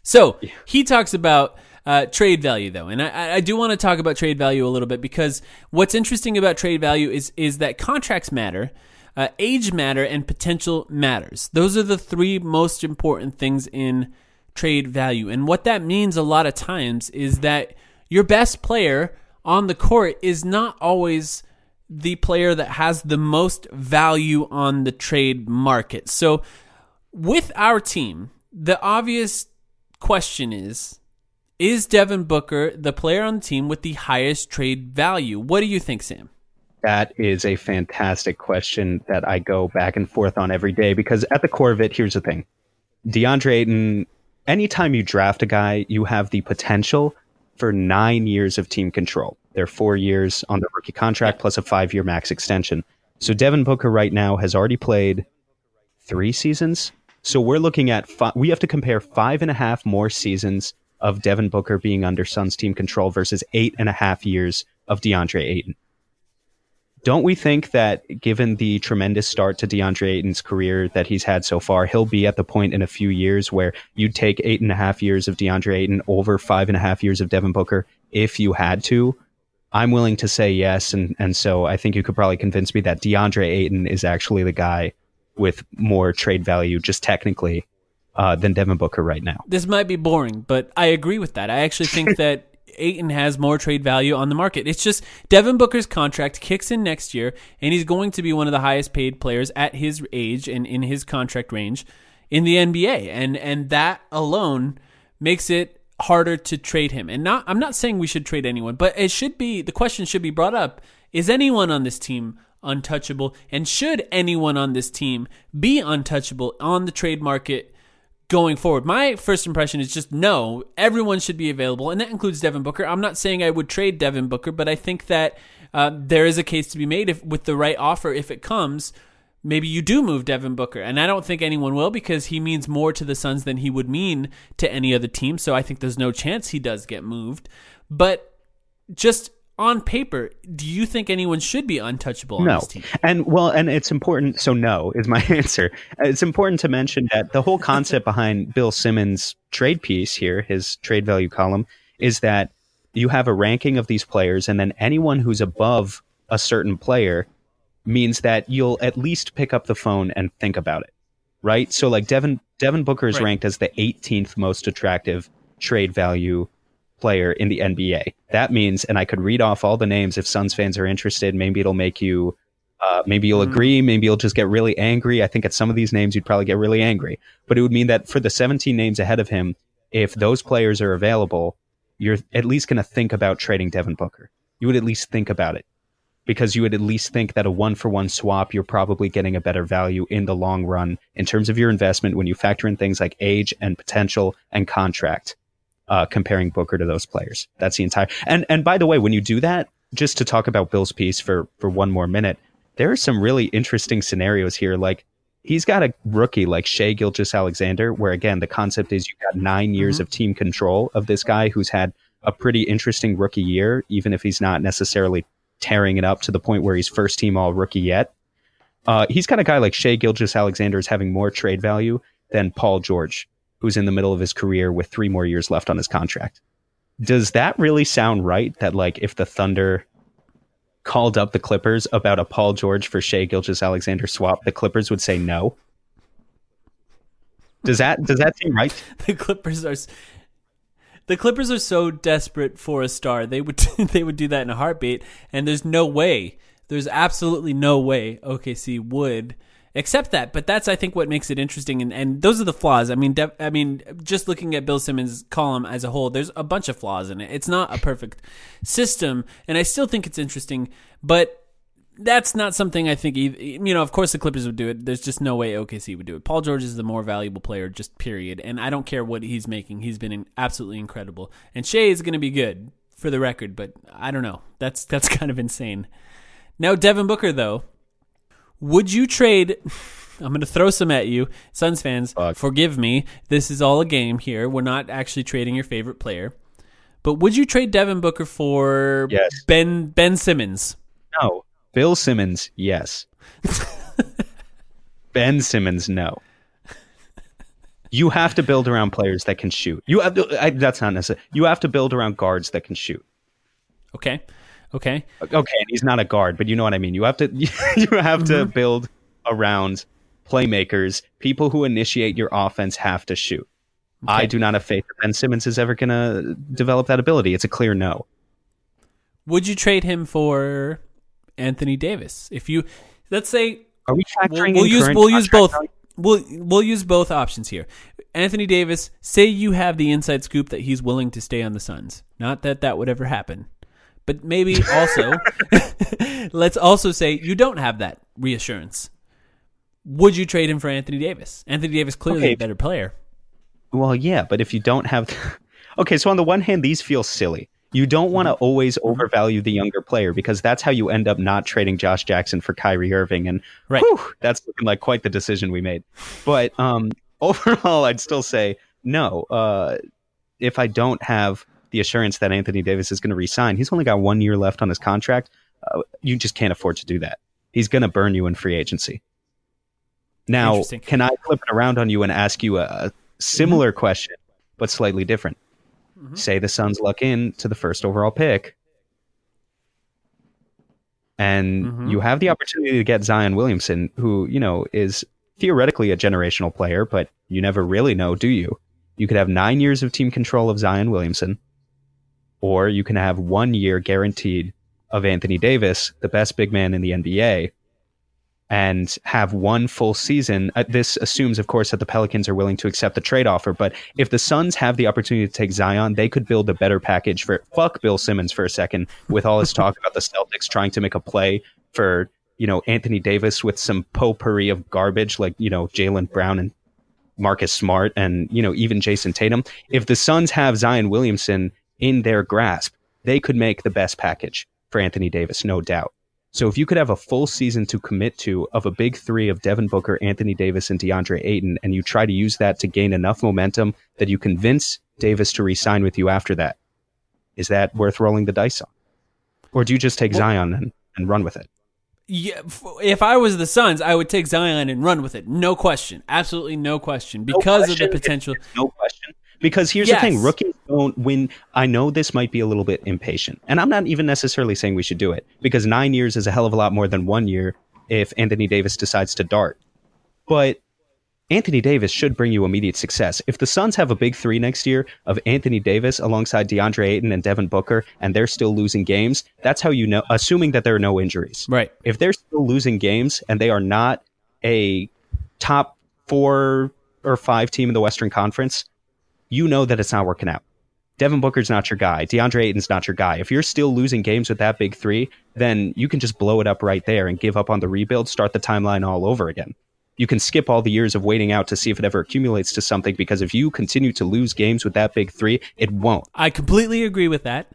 So he talks about uh, trade value, though, and I, I do want to talk about trade value a little bit because what's interesting about trade value is is that contracts matter, uh, age matter, and potential matters. Those are the three most important things in trade value, and what that means a lot of times is that your best player on the court is not always the player that has the most value on the trade market. So, with our team, the obvious question is is Devin Booker the player on the team with the highest trade value? What do you think, Sam? That is a fantastic question that I go back and forth on every day because at the core of it, here's the thing. DeAndre Ayton, anytime you draft a guy, you have the potential for nine years of team control. They're four years on the rookie contract plus a five year max extension. So Devin Booker right now has already played three seasons. So we're looking at, fi- we have to compare five and a half more seasons of Devin Booker being under Suns team control versus eight and a half years of DeAndre Ayton. Don't we think that given the tremendous start to DeAndre Ayton's career that he's had so far, he'll be at the point in a few years where you'd take eight and a half years of DeAndre Ayton over five and a half years of Devin Booker if you had to? I'm willing to say yes, and, and so I think you could probably convince me that DeAndre Ayton is actually the guy with more trade value, just technically, uh, than Devin Booker right now. This might be boring, but I agree with that. I actually think (laughs) that Ayton has more trade value on the market. It's just Devin Booker's contract kicks in next year, and he's going to be one of the highest paid players at his age and in his contract range in the NBA, and and that alone makes it harder to trade him. And not I'm not saying we should trade anyone, but it should be the question should be brought up: Is anyone on this team untouchable? And should anyone on this team be untouchable on the trade market? Going forward. My first impression is just no, everyone should be available, and that includes Devin Booker. I'm not saying I would trade Devin Booker, but I think that uh, there is a case to be made if, with the right offer if it comes. Maybe you do move Devin Booker, and I don't think anyone will because he means more to the Suns than he would mean to any other team. So I think there's no chance he does get moved. But just on paper, do you think anyone should be untouchable on no. this team? And well, and it's important. So no is my (laughs) answer. It's important to mention that the whole concept behind Bill Simmons' trade piece here, his trade value column, is that you have a ranking of these players, and then anyone who's above a certain player means that you'll at least pick up the phone and think about it, right? So like Devin Devin Booker is Right. ranked as the 18th most attractive trade value player in the NBA. That means, and I could read off all the names if Suns fans are interested. Maybe it'll make you, uh, maybe you'll agree. Maybe you'll just get really angry. I think at some of these names you'd probably get really angry. But it would mean that for the 17 names ahead of him, if those players are available, you're at least going to think about trading Devin Booker. You would at least think about it because you would at least think that a one for one swap, you're probably getting a better value in the long run in terms of your investment when you factor in things like age and potential and contract uh, comparing Booker to those players. That's the entire. And and by the way, when you do that, just to talk about Bill's piece for for one more minute, there are some really interesting scenarios here. Like he's got a rookie like Shai Gilgeous-Alexander, where again the concept is you've got nine years of team control of this guy who's had a pretty interesting rookie year, even if he's not necessarily tearing it up to the point where he's first team all rookie yet. Uh, he's got a guy like Shai Gilgeous-Alexander is having more trade value than Paul George, who's in the middle of his career with three more years left on his contract. Does that really sound right? That like if the Thunder called up the Clippers about a Paul George for Shai Gilgeous-Alexander swap, the Clippers would say no. Does that does that seem right? (laughs) the Clippers are the Clippers are so desperate for a star. They would (laughs) they would do that in a heartbeat and there's no way. There's absolutely no way OKC would accept that. But that's I think what makes it interesting and, and those are the flaws. I mean def, I mean just looking at Bill Simmons' column as a whole, there's a bunch of flaws in it. It's not a perfect system and I still think it's interesting, but that's not something I think. eith- You know, of course, the Clippers would do it. There's just no way OKC would do it. Paul George is the more valuable player, just period. And I don't care what he's making. He's been absolutely incredible. And Shai is going to be good for the record, but I don't know. That's that's (laughs) kind of insane. Now, Devin Booker, though, would you trade? (laughs) I'm going to throw some at you, Suns fans. Fuck. Forgive me. This is all a game here. We're not actually trading your favorite player. But would you trade Devin Booker for Yes. Ben Ben Simmons? No. Bill Simmons, yes. (laughs) ben Simmons, no. You have to build around players that can shoot. You have to, I, that's not necessary. You have to build around guards that can shoot. Okay, okay, Okay, and he's not a guard, but you know what I mean. You have to (laughs) you have to mm-hmm. build around playmakers. People who initiate your offense have to shoot. I do not have faith that Ben Simmons is ever going to develop that ability. It's a clear no. Would you trade him for Anthony Davis? If you let's say Are we we'll, we'll in use we'll use both value? we'll we'll use both options here. Anthony Davis, say you have the inside scoop that he's willing to stay on the Suns. Not that that would ever happen. But maybe also (laughs) let's also say you don't have that reassurance. Would you trade him for Anthony Davis? Anthony Davis clearly Okay. a better player. Well, yeah, but if you don't have, (laughs) okay, so on the one hand, these feel silly. You don't want to always overvalue the younger player because that's how you end up not trading Josh Jackson for Kyrie Irving, and Right. whew, that's looking like quite the decision we made. But um, (laughs) overall, I'd still say no. Uh, if I don't have the assurance that Anthony Davis is going to resign, he's only got one year left on his contract. Uh, you just can't afford to do that. He's going to burn you in free agency. Now, can I flip it around on you and ask you a, a similar question, but slightly different? Say the Suns luck in to the first overall pick, and Mhm. you have the opportunity to get Zion Williamson, who, you know, is theoretically a generational player, but you never really know, do you? You could have nine years of team control of Zion Williamson, or you can have one year guaranteed of Anthony Davis, the best big man in the NBA, and have one full season. Uh, this assumes, of course, that the Pelicans are willing to accept the trade offer. But if the Suns have the opportunity to take Zion, they could build a better package for fuck Bill Simmons for a second with all his talk about the Celtics trying to make a play for you know Anthony Davis with some potpourri of garbage like you know Jaylen Brown and Marcus Smart and you know even Jayson Tatum. If the Suns have Zion Williamson in their grasp, they could make the best package for Anthony Davis, no doubt. So if you could have a full season to commit to of a big three of Devin Booker, Anthony Davis, and DeAndre Ayton, and you try to use that to gain enough momentum that you convince Davis to re-sign with you after that, is that worth rolling the dice on? Or do you just take Zion and, and run with it? Yeah, if I was the Suns, I would take Zion and run with it. No question. Absolutely no question. Because of the question. potential. No question. Because here's the thing, rookies don't win. I know this might be a little bit impatient, and I'm not even necessarily saying we should do it because nine years is a hell of a lot more than one year if Anthony Davis decides to dart. But Anthony Davis should bring you immediate success. If the Suns have a big three next year of Anthony Davis alongside DeAndre Ayton and Devin Booker, and they're still losing games, that's how you know, assuming that there are no injuries Right. if they're still losing games and they are not a top four or five team in the Western Conference, you know that it's not working out. Devin Booker's not your guy. DeAndre Ayton's not your guy. If you're still losing games with that big three, then you can just blow it up right there and give up on the rebuild, start the timeline all over again. You can skip all the years of waiting out to see if it ever accumulates to something because if you continue to lose games with that big three, it won't. I completely agree with that.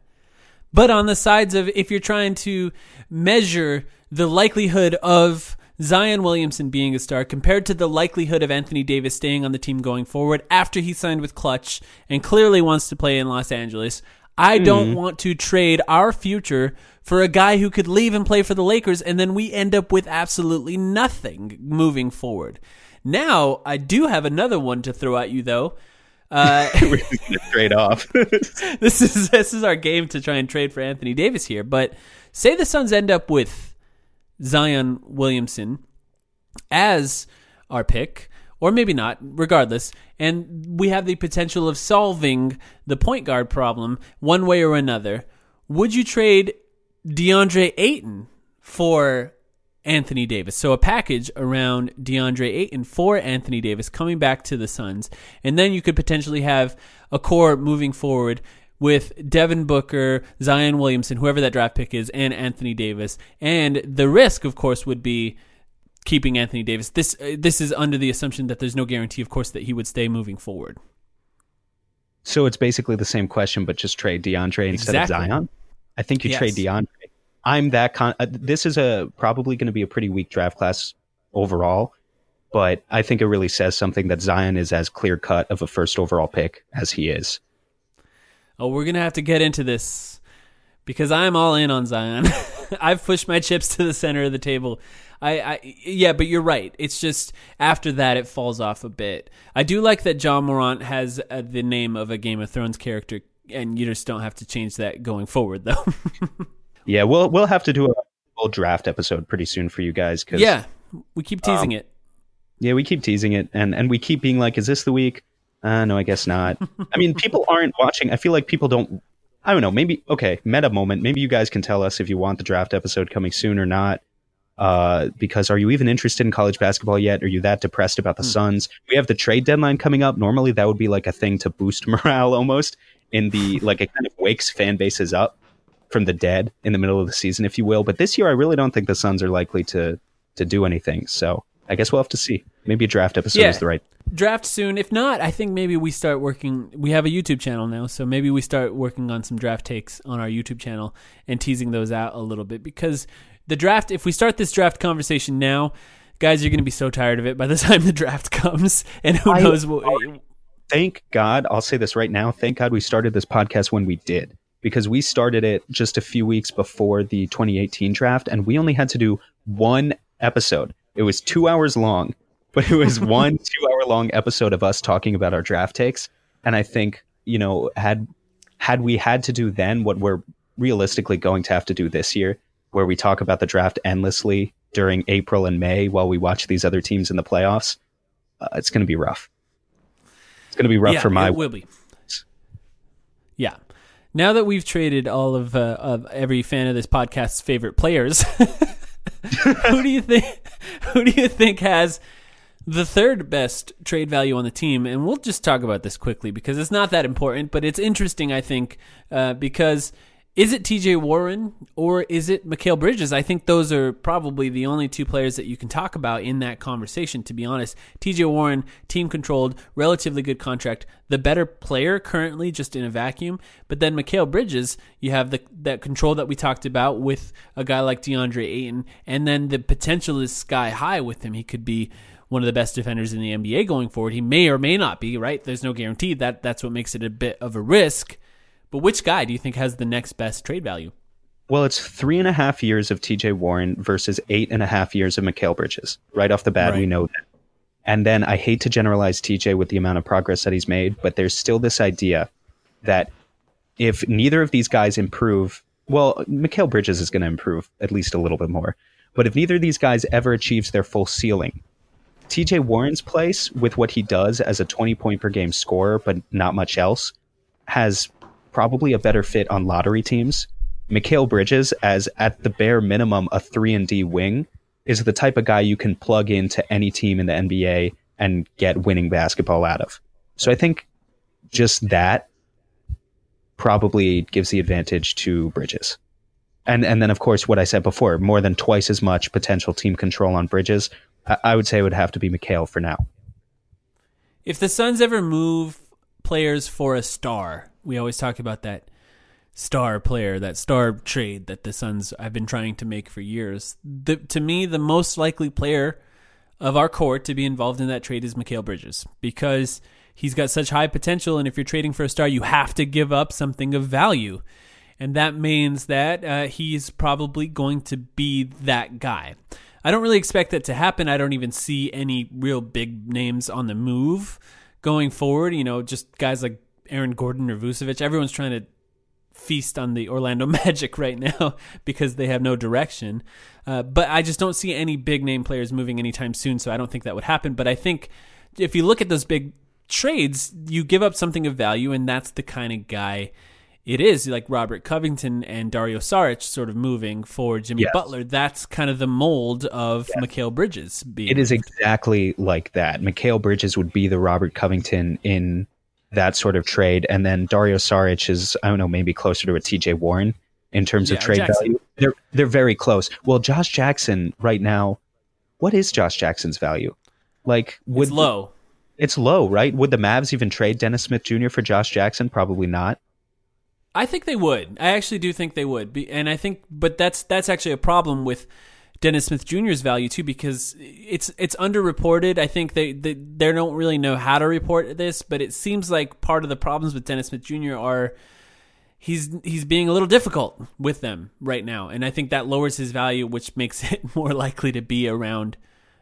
But on the sides of if you're trying to measure the likelihood of Zion Williamson being a star compared to the likelihood of Anthony Davis staying on the team going forward after he signed with Klutch and clearly wants to play in Los Angeles, I don't want to trade our future for a guy who could leave and play for the Lakers and then we end up with absolutely nothing moving forward. Now, I do have another one to throw at you though. Uh, (laughs) We're gonna trade off. (laughs) this is this is our game to try and trade for Anthony Davis here. But say the Suns end up with Zion Williamson as our pick, or maybe not, regardless, and we have the potential of solving the point guard problem one way or another. Would you trade DeAndre Ayton for Anthony Davis. So a package around DeAndre Ayton for Anthony Davis coming back to the Suns. And then you could potentially have a core moving forward with Devin Booker, Zion Williamson, whoever that draft pick is, and Anthony Davis. And the risk, of course, would be keeping Anthony Davis. This uh, this is under the assumption that there's no guarantee, of course, that he would stay moving forward. So it's basically the same question, but just trade DeAndre instead Exactly. of Zion. I think you Yes. trade DeAndre. I'm that con. Uh, this is a probably going to be a pretty weak draft class overall, but I think it really says something that Zion is as clear cut of a first overall pick as he is. Oh, we're gonna have to get into this because I'm all in on Zion. (laughs) I've pushed my chips to the center of the table. I, I, yeah, but you're right. It's just after that it falls off a bit. I do like that Ja Morant has uh, the name of a Game of Thrones character, and you just don't have to change that going forward, though. (laughs) Yeah, we'll we'll have to do a full draft episode pretty soon for you guys because yeah, we keep teasing Um, it. yeah, we keep teasing it and and we keep being like, is this the week? Uh, no, I guess not. (laughs) I mean, people aren't watching. I feel like people don't. I don't know. Maybe okay. Meta moment. Maybe you guys can tell us if you want the draft episode coming soon or not. Uh, because are you even interested in college basketball yet? Are you that depressed about the Suns? We have the trade deadline coming up. Normally, that would be like a thing to boost (laughs) morale almost in the (laughs) like it kind of wakes fan bases up from the dead in the middle of the season, if you will. But this year, I really don't think the Suns are likely to to do anything. So I guess we'll have to see. Maybe a draft episode Yeah. is the right. draft soon. If not, I think maybe we start working. We have a YouTube channel now, so maybe we start working on some draft takes on our YouTube channel and teasing those out a little bit because the draft. If we start this draft conversation now, guys, you're going to be so tired of it by the (laughs) time the draft comes, and who I- knows what. Thank God, I'll say this right now. Thank God we started this podcast when we did because we started it just a few weeks before the 2018 draft, and we only had to do one episode. It was two hours long, but it was (laughs) one two hour long episode of us talking about our draft takes. And I think you know had had we had to do then what we're realistically going to have to do this year, where we talk about the draft endlessly during April and May while we watch these other teams in the playoffs, uh, it's going to be rough. It's going to be rough yeah, for my it will be. Yeah. Now that we've traded all of uh, of every fan of this podcast's favorite players, (laughs) (laughs) who do you think who do you think has the third best trade value on the team? And we'll just talk about this quickly because it's not that important, but it's interesting, I think, uh, because is it TJ Warren or is it Mikal Bridges? I think those are probably the only two players that you can talk about in that conversation, to be honest. TJ Warren, team controlled, relatively good contract, the better player currently, just in a vacuum. But then Mikal Bridges, you have the that control that we talked about with a guy like DeAndre Ayton, and then the potential is sky high with him. He could be one of the best defenders in the NBA going forward. He may or may not be, right? There's no guarantee that that's what makes it a bit of a risk. But which guy do you think has the next best trade value? Well, it's three and a half years of TJ Warren versus eight and a half years of Mikal Bridges. Right off the bat, we know that. And then I hate to generalize TJ with the amount of progress that he's made, but there's still this idea that if neither of these guys improve, well, Mikal Bridges is going to improve at least a little bit more. But if neither of these guys ever achieves their full ceiling, TJ Warren's place with what he does as a 20 point per game scorer, but not much else, has probably a better fit on lottery teams. Mikal Bridges, as at the bare minimum a three and D wing, is the type of guy you can plug into any team in the NBA and get winning basketball out of. So I think just that probably gives the advantage to Bridges. And and then of course what I said before, more than twice as much potential team control on Bridges. I, I would say it would have to be Mikal for now. If the Suns ever move players for a star, we always talk about that star player, that star trade that the Suns have been trying to make for years. The, to me, the most likely player of our court to be involved in that trade is Mikal Bridges because he's got such high potential. And if you're trading for a star, you have to give up something of value. And that means that uh, he's probably going to be that guy. I don't really expect that to happen. I don't even see any real big names on the move going forward. You know, just guys like Aaron Gordon or Vucevic. Everyone's trying to feast on the Orlando (laughs) Magic right now because they have no direction. Uh, but I just don't see any big name players moving anytime soon, so I don't think that would happen. But I think if you look at those big trades, you give up something of value, and that's the kind of guy it is. Like Robert Covington and Dario Saric sort of moving for Jimmy Yes. Butler. That's kind of the mold of Mikal Bridges being. It is exactly like that. Mikal Bridges would be the Robert Covington in that sort of trade, and then Dario Saric is I don't know maybe closer to a TJ Warren in terms Yeah, of trade Jackson. value. They're they're very close. Well, Josh Jackson right now, what is Josh Jackson's value? Like would it's low. it's low, right? Would the Mavs even trade Dennis Smith Jr. for Josh Jackson? Probably not. I think they would. I actually do think they would. Be, and I think, but that's that's actually a problem with Dennis Smith Jr.'s value too because it's it's underreported. I think they, they they don't really know how to report this, but it seems like part of the problems with Dennis Smith Jr. are he's he's being a little difficult with them right now, and I think that lowers his value, which makes (laughs) it more likely to be around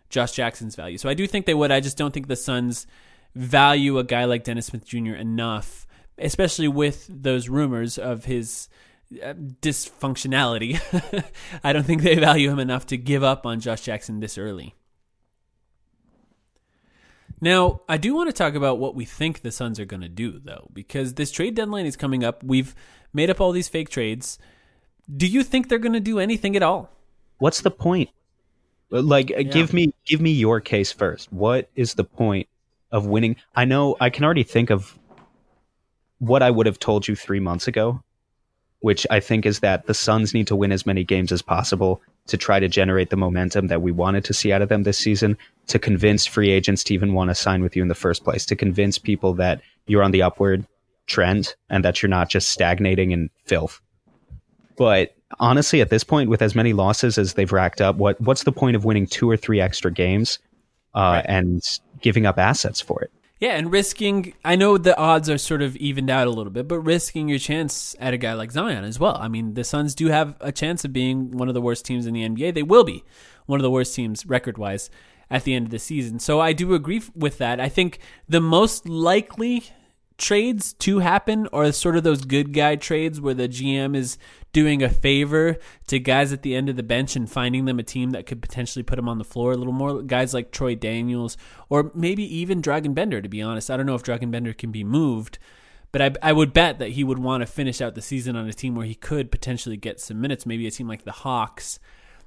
Josh Jackson's value. So I do think they would. I just don't think the Suns value a guy like Dennis Smith Jr. enough, especially with those rumors of his Uh, dysfunctionality. (laughs) I don't think they value him enough to give up on Josh Jackson this early. Now, I do want to talk about what we think the Suns are going to do, though, because this trade deadline is coming up. We've made up all these fake trades. Do you think they're going to do anything at all? What's the point? Uh, like, uh, yeah. give me give me your case first. What is the point of winning? I know I can already think of what I would have told you three months ago, which I think is that the Suns need to win as many games as possible to try to generate the momentum that we wanted to see out of them this season, to convince free agents to even want to sign with you in the first place, to convince people that you're on the upward trend and that you're not just stagnating in filth. But honestly, at this point, with as many losses as they've racked up, what what's the point of winning two or three extra games uh, right. and giving up assets for it? Yeah, and risking. I know the odds are sort of evened out a little bit, but risking your chance at a guy like Zion as well. I mean, the Suns do have a chance of being one of the worst teams in the NBA. They will be one of the worst teams record wise at the end of the season. So I do agree with that. I think the most likely trades to happen are sort of those good guy trades where the GM is doing a favor to guys at the end of the bench and finding them a team that could potentially put them on the floor a little more. Guys like Troy Daniels or maybe even Dragan Bender, to be honest. I don't know if Dragan Bender can be moved, but I, I would bet that he would want to finish out the season on a team where he could potentially get some minutes, maybe a team like the Hawks.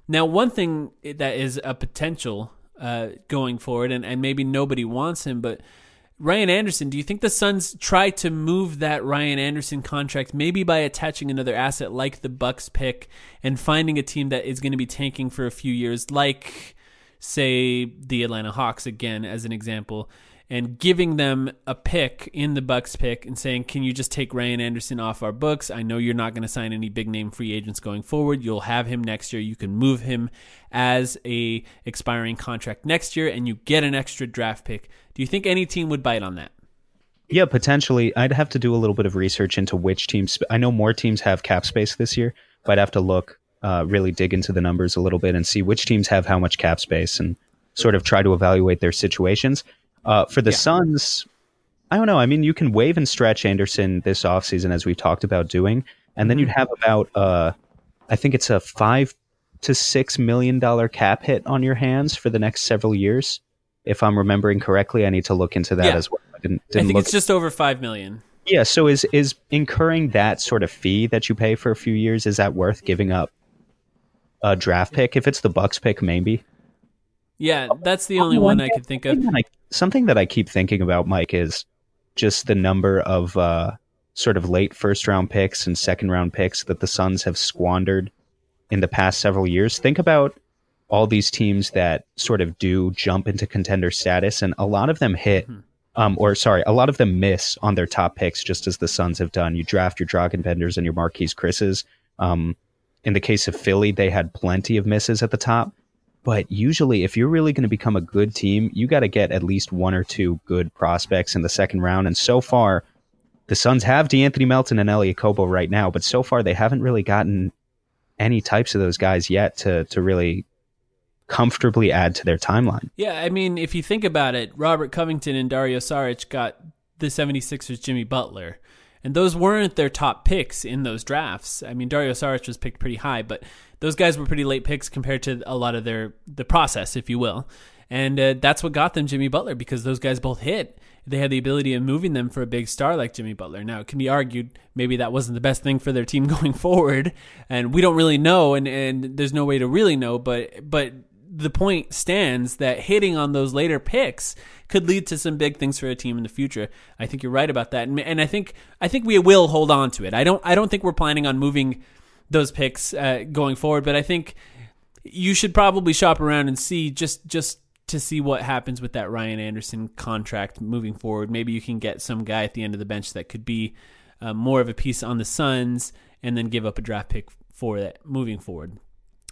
Now, one thing that is a potential uh, going forward, and, and maybe nobody wants him, but Ryan Anderson, do you think the Suns try to move that Ryan Anderson contract maybe by attaching another asset like the Bucks pick and finding a team that is going to be tanking for a few years like say the Atlanta Hawks again as an example and giving them a pick in the Bucks pick and saying, "Can you just take Ryan Anderson off our books? I know you're not going to sign any big name free agents going forward. You'll have him next year. You can move him as a expiring contract next year and you get an extra draft pick." Do you think any team would bite on that? Yeah, potentially. I'd have to do a little bit of research into which teams. I know more teams have cap space this year, but I'd have to look, uh, really dig into the numbers a little bit and see which teams have how much cap space and sort of try to evaluate their situations. Uh, for the yeah. Suns, I don't know. I mean, you can waive and stretch Anderson this offseason, as we've talked about doing, and then you'd mm-hmm. have about, uh, I think it's a five to six million dollar cap hit on your hands for the next several years. If I'm remembering correctly, I need to look into that yeah. as well. I didn't, didn't I think look. it's just over five million. Yeah. So is is incurring that sort of fee that you pay for a few years is that worth giving up a draft pick? If it's the Bucks pick, maybe. Yeah, that's the only one I could think of. something that I keep thinking about, Mike, is just the number of uh, sort of late first round picks and second round picks that the Suns have squandered in the past several years. Think about all these teams that sort of do jump into contender status, and a lot of them hit. Mm-hmm. Um, or sorry, a lot of them miss on their top picks, just as the Suns have done. You draft your Dragan Benders and your Marquese Chriss's. Um, in the case of Philly, they had plenty of misses at the top. But usually, if you're really going to become a good team, you got to get at least one or two good prospects in the second round. And so far, the Suns have De'Anthony Melton and Elie Okobo right now, but so far they haven't really gotten any types of those guys yet to to really comfortably add to their timeline. Yeah, I mean, if you think about it, Robert Covington and Dario Saric got the 76ers Jimmy Butler. And those weren't their top picks in those drafts. I mean, Dario Saric was picked pretty high, but those guys were pretty late picks compared to a lot of their the process, if you will. And uh, that's what got them Jimmy Butler because those guys both hit. They had the ability of moving them for a big star like Jimmy Butler. Now, it can be argued maybe that wasn't the best thing for their team (laughs) going forward, and we don't really know, and, and there's no way to really know. But but the point stands that hitting on those later picks could lead to some big things for a team in the future. I think you're right about that, and, and I think I think we will hold on to it. I don't I don't think we're planning on moving those picks uh, going forward, but I think you should probably shop around and see just just to see what happens with that Ryan Anderson contract moving forward. Maybe you can get some guy at the end of the bench that could be uh, more of a piece on the Suns, and then give up a draft pick for that moving forward,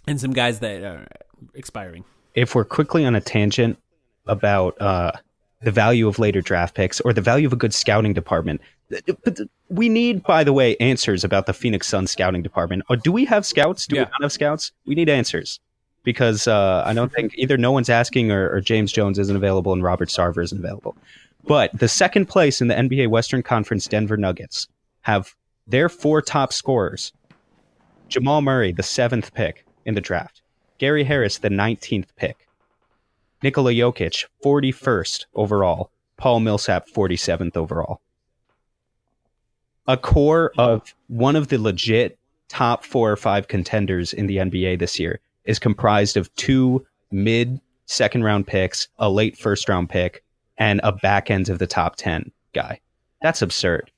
and some guys that are expiring. If we're quickly on a tangent about uh, the value of later draft picks or the value of a good scouting department, we need, by the way, answers about the Phoenix Suns scouting department. Or do we have scouts? Do Yeah. we not have scouts? We need answers because uh, I don't think either no one's asking or, or James Jones isn't available and Robert Sarver isn't available. But the second place in the NBA Western Conference Denver Nuggets have their four top scorers: Jamal Murray, the seventh pick in the draft, Gary Harris, the nineteenth pick, Nikola Jokic, forty-first overall, Paul Millsap, forty-seventh overall a core of one of the legit top four or five contenders in the NBA this year is comprised of two mid second round picks, a late first round pick, and a back end of the top 10 guy. That's absurd.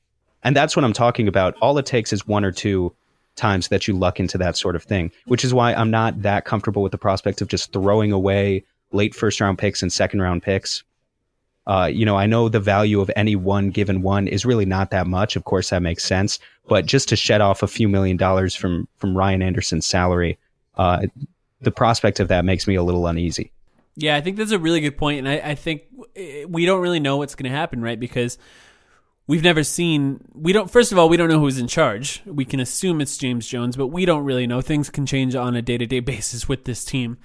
And that's what I'm talking about. All it takes is one or two times that you luck into that sort of thing, which is why I'm not that comfortable with the prospect of just throwing away late first round picks and second round picks uh, you know, I know the value of any one given one is really not that much. Of course, that makes sense. But just to shed off a few million dollars from from Ryan Anderson's salary, uh, the prospect of that makes me a little uneasy. Yeah, I think that's a really good point, and I, I think we don't really know what's going to happen, right? Because we've never seen. We don't. First of all, we don't know who's in charge. We can assume it's James Jones, but we don't really know. Things can change on a day to day basis with this team.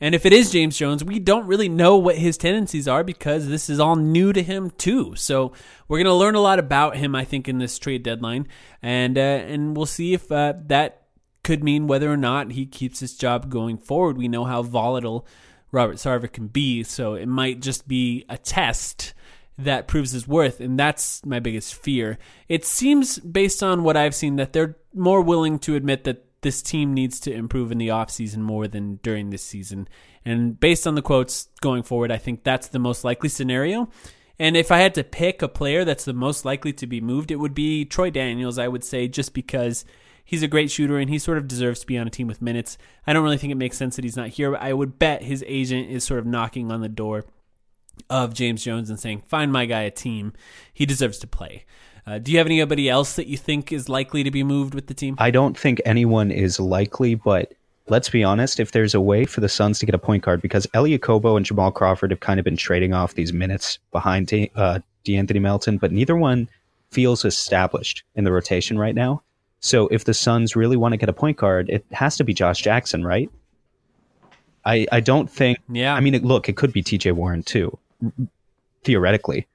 And if it is James Jones, we don't really know what his tendencies are because this is all new to him too. So we're going to learn a lot about him, I think, in this trade deadline, and uh, and we'll see if uh, that could mean whether or not he keeps his job going forward. We know how volatile Robert Sarver can be, so it might just be a test that proves his worth, and that's my biggest fear. It seems, based on what I've seen, that they're more willing to admit that this team needs to improve in the offseason more than during this season. And based on the quotes going forward, I think that's the most likely scenario. And if I had to pick a player that's the most likely to be moved, it would be Troy Daniels, I would say, just because he's a great shooter and he sort of deserves to be on a team with minutes. I don't really think it makes sense that he's not here. But I would bet his agent is sort of knocking on the door of James Jones and saying, find my guy a team. He deserves to play. Uh, do you have anybody else that you think is likely to be moved with the team? I don't think anyone is likely, but let's be honest, if there's a way for the Suns to get a point guard, because Elie Okobo and Jamal Crawford have kind of been trading off these minutes behind De- uh, De'Anthony Melton, but neither one feels established in the rotation right now. So if the Suns really want to get a point guard, it has to be Josh Jackson, right? I, I don't think. Yeah. I mean, it, look, it could be TJ Warren too, theoretically.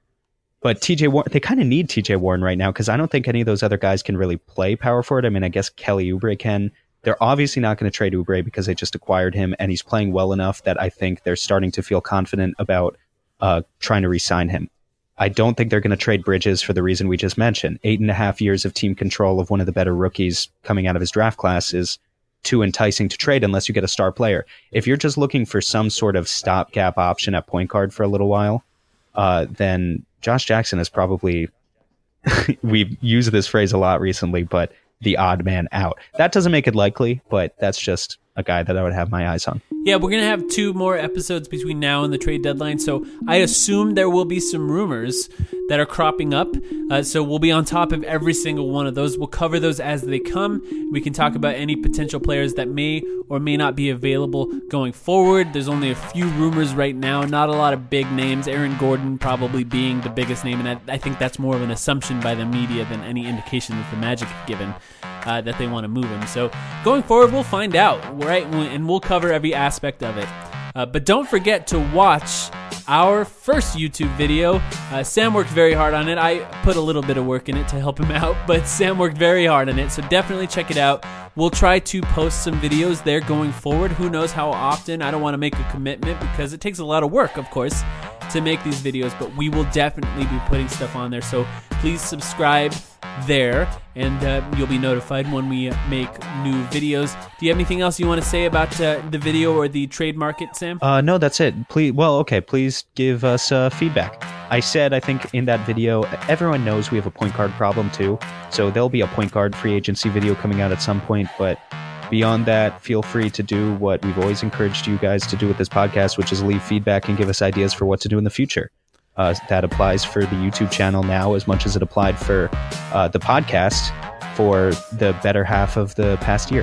But TJ Warren, they kind of need TJ Warren right now because I don't think any of those other guys can really play power forward. I mean, I guess Kelly Oubre can. They're obviously not going to trade Oubre because they just acquired him, and he's playing well enough that I think they're starting to feel confident about uh, trying to re-sign him. I don't think they're going to trade Bridges for the reason we just mentioned. Eight and a half years of team control of one of the better rookies coming out of his draft class is too enticing to trade unless you get a star player. If you're just looking for some sort of stopgap option at point guard for a little while, uh, then Josh Jackson is probably (laughs) we've used this phrase a lot recently, but the odd man out. That doesn't make it likely, but that's just a guy that I would have my eyes on. Yeah, we're going to have two more episodes between now and the trade deadline. So I assume there will be some rumors that are cropping up. Uh, so we'll be on top of every single one of those. We'll cover those as they come. We can talk about any potential players that may or may not be available going forward. There's only a few rumors right now, not a lot of big names. Aaron Gordon probably being the biggest name, and I, I think that's more of an assumption by the media than any indication that the Magic have given uh, that they want to move him. So going forward, we'll find out, right? And we'll cover every aspect of it. Uh, but don't forget to watch our first YouTube video. Uh, Sam worked very hard on it. I put a little bit of work in it to help him (laughs) out, but Sam worked very hard on it. So definitely check it out. We'll try to post some videos there going forward. Who knows how often? I don't want to make a commitment because it takes a lot of work, of course, to make these videos, but we will definitely be putting stuff on there. So please subscribe there and uh, you'll be notified when we make new videos. Do you have anything else you want to say about uh, the video or the trade market, Sam? Uh, no, that's it. Please, well, okay. Please give us uh, feedback. I said, I think in that video, everyone knows we have a point guard problem too. So there'll be a point guard free agency video coming out at some point. But beyond that, feel free to do what we've always encouraged you guys to do with this podcast, which is leave feedback and give us ideas for what to do in the future. Uh, that applies for the YouTube channel now as much as it applied for uh, the podcast for the better half of the past year.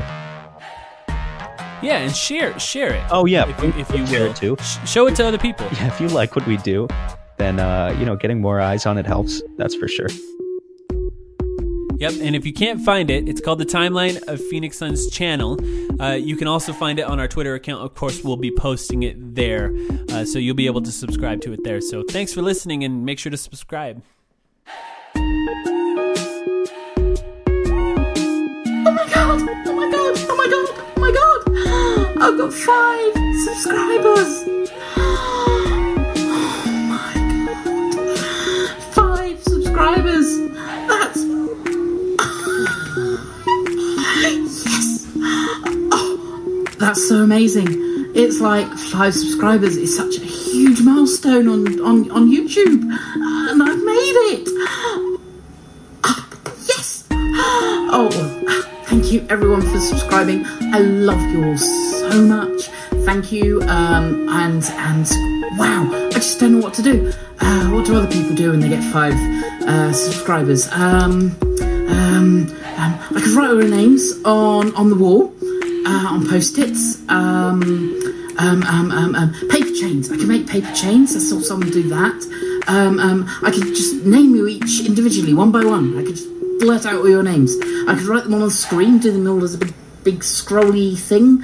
Yeah, and share share it. Oh yeah, if you, if you share will. it too. Sh- show it to other people. (laughs) Yeah, if you like what we do, then uh, you know getting more eyes on it helps. That's for sure. Yep, and if you can't find it, it's called the Timeline of Phoenix Suns channel. Uh, you can also find it on our Twitter account. Of course, we'll be posting it there, uh, so you'll be able to subscribe to it there. So thanks for listening, and make sure to subscribe. Oh my god! Oh my god! Oh my god! Oh my god! (gasps) I've got five subscribers! (gasps) Oh my god! Five subscribers! That's so amazing. It's like five subscribers is such a huge milestone on, on, on YouTube. And I've made it! (gasps) Yes! (gasps) Oh, thank you everyone for subscribing. I love you all so much. Thank you. Um, and and wow, I just don't know what to do. Uh, what do other people do when they get five uh, subscribers? Um, um, um, I could write all their names on on the wall, uh, on post-its. Um, um, um, um, um, paper chains. I can make paper chains. I saw someone do that. Um, I could just name you each individually, one by one. I could just blurt out all your names. I could write them on the screen, do them all as a big, big scrolly thing.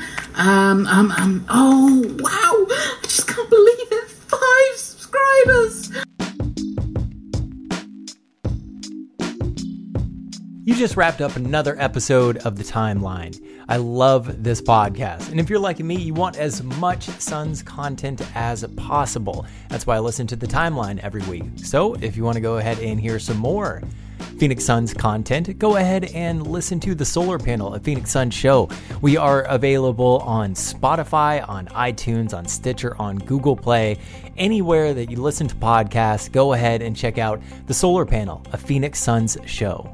Oh, wow! I just can't believe it. Five subscribers! Just wrapped up another episode of The Timeline. I love this podcast. And if you're like me, you want as much Suns content as possible. That's why I listen to The Timeline every week. So if you want to go ahead and hear some more Phoenix Suns content, go ahead and listen to the Solar Panel, a Phoenix Suns show. We are available on Spotify, on iTunes, on Stitcher, on Google Play, anywhere that you listen to podcasts. Go ahead and check out the Solar Panel, a Phoenix Suns show.